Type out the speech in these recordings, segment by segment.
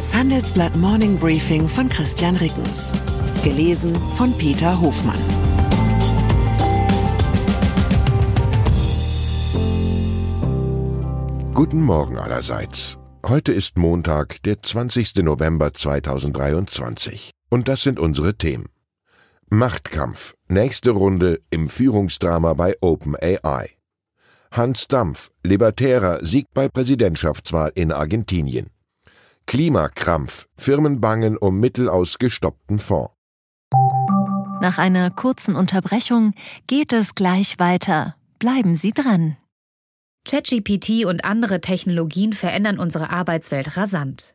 Das Handelsblatt Morning Briefing von Christian Rickens. Gelesen von Peter Hofmann. Guten Morgen allerseits. Heute ist Montag, der 20. November 2023. Und das sind unsere Themen. Machtkampf. Nächste Runde im Führungsdrama bei OpenAI. Hans Dampf, Libertärer, siegt bei Präsidentschaftswahl in Argentinien. Klimakrampf. Firmen bangen um Mittel aus gestoppten Fonds. Nach einer kurzen Unterbrechung geht es gleich weiter. Bleiben Sie dran. ChatGPT und andere Technologien verändern unsere Arbeitswelt rasant.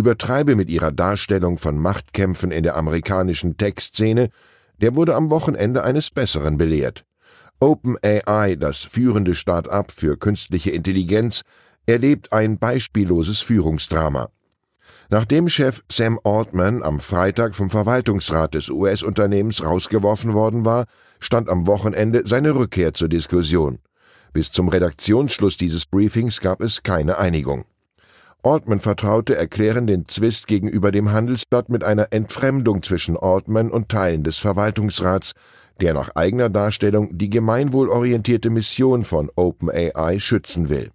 übertreibe mit ihrer Darstellung von Machtkämpfen in der amerikanischen Tech-Szene, der wurde am Wochenende eines Besseren belehrt. OpenAI, das führende Start-up für künstliche Intelligenz, erlebt ein beispielloses Führungsdrama. Nachdem Chef Sam Altman am Freitag vom Verwaltungsrat des US-Unternehmens rausgeworfen worden war, stand am Wochenende seine Rückkehr zur Diskussion. Bis zum Redaktionsschluss dieses Briefings gab es keine Einigung. Altman vertraute erklären den Zwist gegenüber dem Handelsblatt mit einer Entfremdung zwischen Altman und Teilen des Verwaltungsrats, der nach eigener Darstellung die gemeinwohlorientierte Mission von OpenAI schützen will.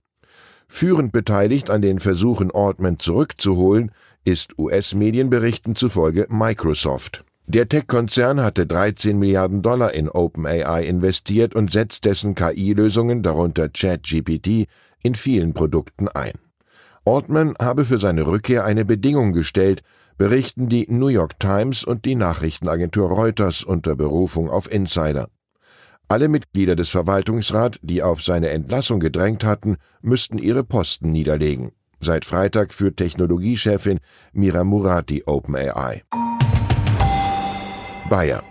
Führend beteiligt an den Versuchen, Altman zurückzuholen, ist US-Medienberichten zufolge Microsoft. Der Tech-Konzern hatte 13 Milliarden Dollar in OpenAI investiert und setzt dessen KI-Lösungen, darunter ChatGPT, in vielen Produkten ein. Altman habe für seine Rückkehr eine Bedingung gestellt, berichten die New York Times und die Nachrichtenagentur Reuters unter Berufung auf Insider. Alle Mitglieder des Verwaltungsrats, die auf seine Entlassung gedrängt hatten, müssten ihre Posten niederlegen. Seit Freitag führt Technologiechefin Mira Murati OpenAI. Bayer.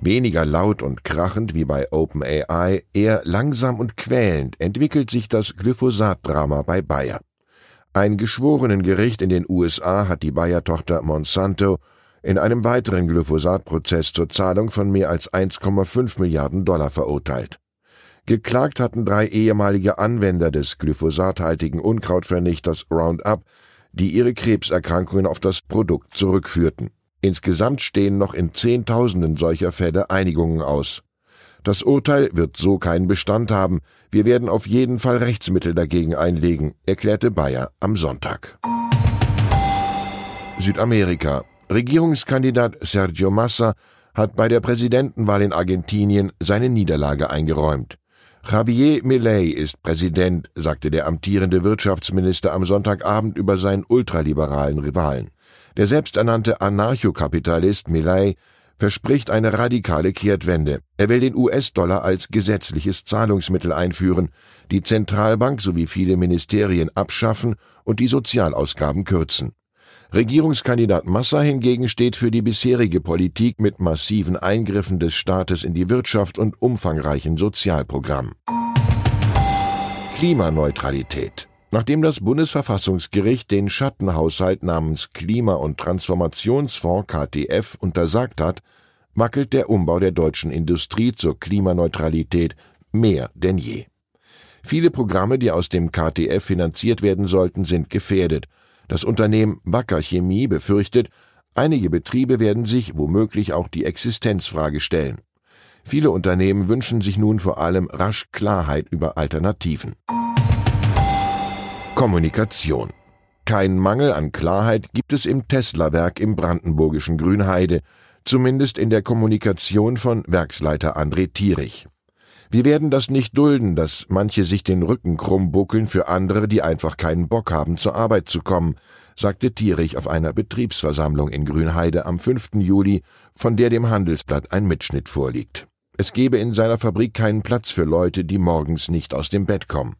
Weniger laut und krachend wie bei OpenAI, eher langsam und quälend entwickelt sich das Glyphosat-Drama bei Bayer. Ein Geschworenengericht in den USA hat die Bayer-Tochter Monsanto in einem weiteren Glyphosat-Prozess zur Zahlung von mehr als 1,5 Milliarden Dollar verurteilt. Geklagt hatten drei ehemalige Anwender des glyphosathaltigen Unkrautvernichters Roundup, die ihre Krebserkrankungen auf das Produkt zurückführten. Insgesamt stehen noch in Zehntausenden solcher Fälle Einigungen aus. Das Urteil wird so keinen Bestand haben. Wir werden auf jeden Fall Rechtsmittel dagegen einlegen, erklärte Bayer am Sonntag. Südamerika. Regierungskandidat Sergio Massa hat bei der Präsidentenwahl in Argentinien seine Niederlage eingeräumt. Javier Milei ist Präsident, sagte der amtierende Wirtschaftsminister am Sonntagabend über seinen ultraliberalen Rivalen. Der selbsternannte Anarchokapitalist Milei verspricht eine radikale Kehrtwende. Er will den US-Dollar als gesetzliches Zahlungsmittel einführen, die Zentralbank sowie viele Ministerien abschaffen und die Sozialausgaben kürzen. Regierungskandidat Massa hingegen steht für die bisherige Politik mit massiven Eingriffen des Staates in die Wirtschaft und umfangreichen Sozialprogrammen. Klimaneutralität Nachdem das Bundesverfassungsgericht den Schattenhaushalt namens Klima- und Transformationsfonds KTF untersagt hat, wackelt der Umbau der deutschen Industrie zur Klimaneutralität mehr denn je. Viele Programme, die aus dem KTF finanziert werden sollten, sind gefährdet. Das Unternehmen Wacker Chemie befürchtet, einige Betriebe werden sich womöglich auch die Existenzfrage stellen. Viele Unternehmen wünschen sich nun vor allem rasch Klarheit über Alternativen. Kommunikation. Kein Mangel an Klarheit gibt es im Tesla-Werk im brandenburgischen Grünheide, zumindest in der Kommunikation von Werksleiter André Thierich. Wir werden das nicht dulden, dass manche sich den Rücken krumm buckeln für andere, die einfach keinen Bock haben, zur Arbeit zu kommen, sagte Thierich auf einer Betriebsversammlung in Grünheide am 5. Juli, von der dem Handelsblatt ein Mitschnitt vorliegt. Es gebe in seiner Fabrik keinen Platz für Leute, die morgens nicht aus dem Bett kommen.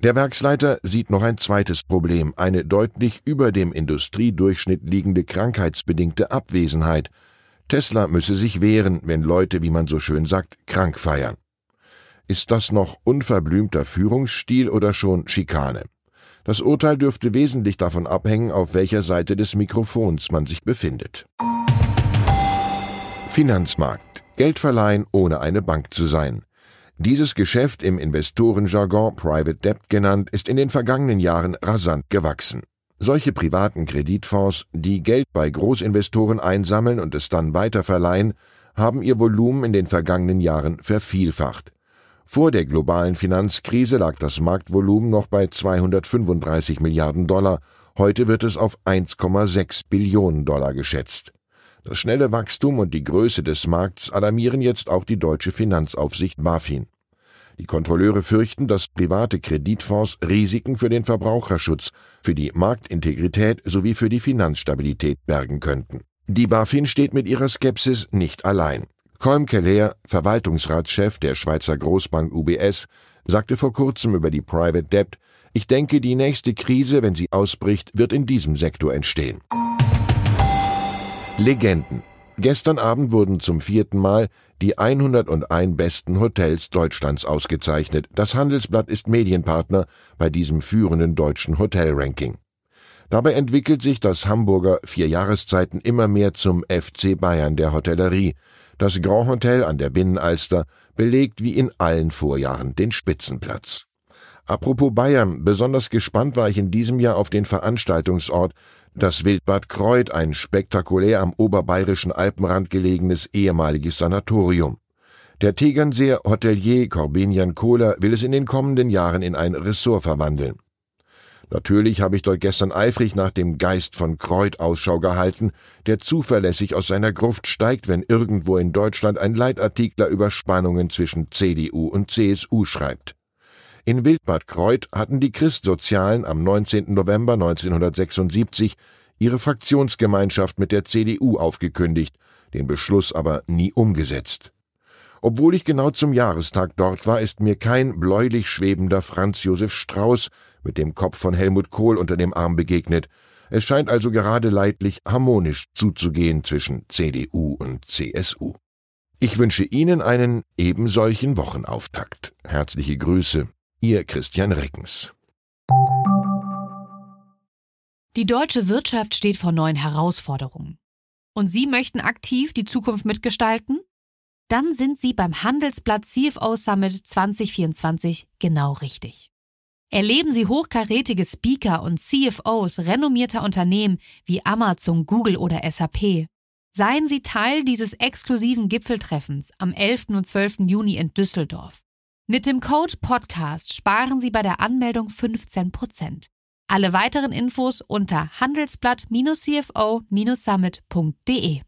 Der Werksleiter sieht noch ein zweites Problem, eine deutlich über dem Industriedurchschnitt liegende krankheitsbedingte Abwesenheit. Tesla müsse sich wehren, wenn Leute, wie man so schön sagt, krank feiern. Ist das noch unverblümter Führungsstil oder schon Schikane? Das Urteil dürfte wesentlich davon abhängen, auf welcher Seite des Mikrofons man sich befindet. Finanzmarkt. Geld verleihen, ohne eine Bank zu sein. Dieses Geschäft im Investorenjargon Private Debt genannt, ist in den vergangenen Jahren rasant gewachsen. Solche privaten Kreditfonds, die Geld bei Großinvestoren einsammeln und es dann weiterverleihen, haben ihr Volumen in den vergangenen Jahren vervielfacht. Vor der globalen Finanzkrise lag das Marktvolumen noch bei 235 Milliarden Dollar, heute wird es auf 1,6 Billionen Dollar geschätzt. Das schnelle Wachstum und die Größe des Markts alarmieren jetzt auch die deutsche Finanzaufsicht BaFin. Die Kontrolleure fürchten, dass private Kreditfonds Risiken für den Verbraucherschutz, für die Marktintegrität sowie für die Finanzstabilität bergen könnten. Die BaFin steht mit ihrer Skepsis nicht allein. Colm Keller, Verwaltungsratschef der Schweizer Großbank UBS, sagte vor kurzem über die Private Debt, ich denke, die nächste Krise, wenn sie ausbricht, wird in diesem Sektor entstehen. Legenden. Gestern Abend wurden zum vierten Mal die 101 besten Hotels Deutschlands ausgezeichnet. Das Handelsblatt ist Medienpartner bei diesem führenden deutschen Hotelranking. Dabei entwickelt sich das Hamburger vier Jahreszeiten immer mehr zum FC Bayern der Hotellerie. Das Grand Hotel an der Binnenalster belegt wie in allen Vorjahren den Spitzenplatz. Apropos Bayern, besonders gespannt war ich in diesem Jahr auf den Veranstaltungsort das Wildbad Kreuth, ein spektakulär am oberbayerischen Alpenrand gelegenes ehemaliges Sanatorium. Der Tegernseer Hotelier Corbinian Kohler will es in den kommenden Jahren in ein Ressort verwandeln. Natürlich habe ich dort gestern eifrig nach dem Geist von Kreuth Ausschau gehalten, der zuverlässig aus seiner Gruft steigt, wenn irgendwo in Deutschland ein Leitartikler über Spannungen zwischen CDU und CSU schreibt. In Wildbad Kreuth hatten die Christsozialen am 19. November 1976 ihre Fraktionsgemeinschaft mit der CDU aufgekündigt, den Beschluss aber nie umgesetzt. Obwohl ich genau zum Jahrestag dort war, ist mir kein bläulich schwebender Franz Josef Strauß mit dem Kopf von Helmut Kohl unter dem Arm begegnet. Es scheint also gerade leidlich harmonisch zuzugehen zwischen CDU und CSU. Ich wünsche Ihnen einen ebensolchen Wochenauftakt. Herzliche Grüße, Ihr Christian Reckens. Die deutsche Wirtschaft steht vor neuen Herausforderungen. Und Sie möchten aktiv die Zukunft mitgestalten? Dann sind Sie beim Handelsblatt CFO Summit 2024 genau richtig. Erleben Sie hochkarätige Speaker und CFOs renommierter Unternehmen wie Amazon, Google oder SAP. Seien Sie Teil dieses exklusiven Gipfeltreffens am 11. und 12. Juni in Düsseldorf. Mit dem Code Podcast sparen Sie bei der Anmeldung 15%. Alle weiteren Infos unter handelsblatt-cfo-summit.de.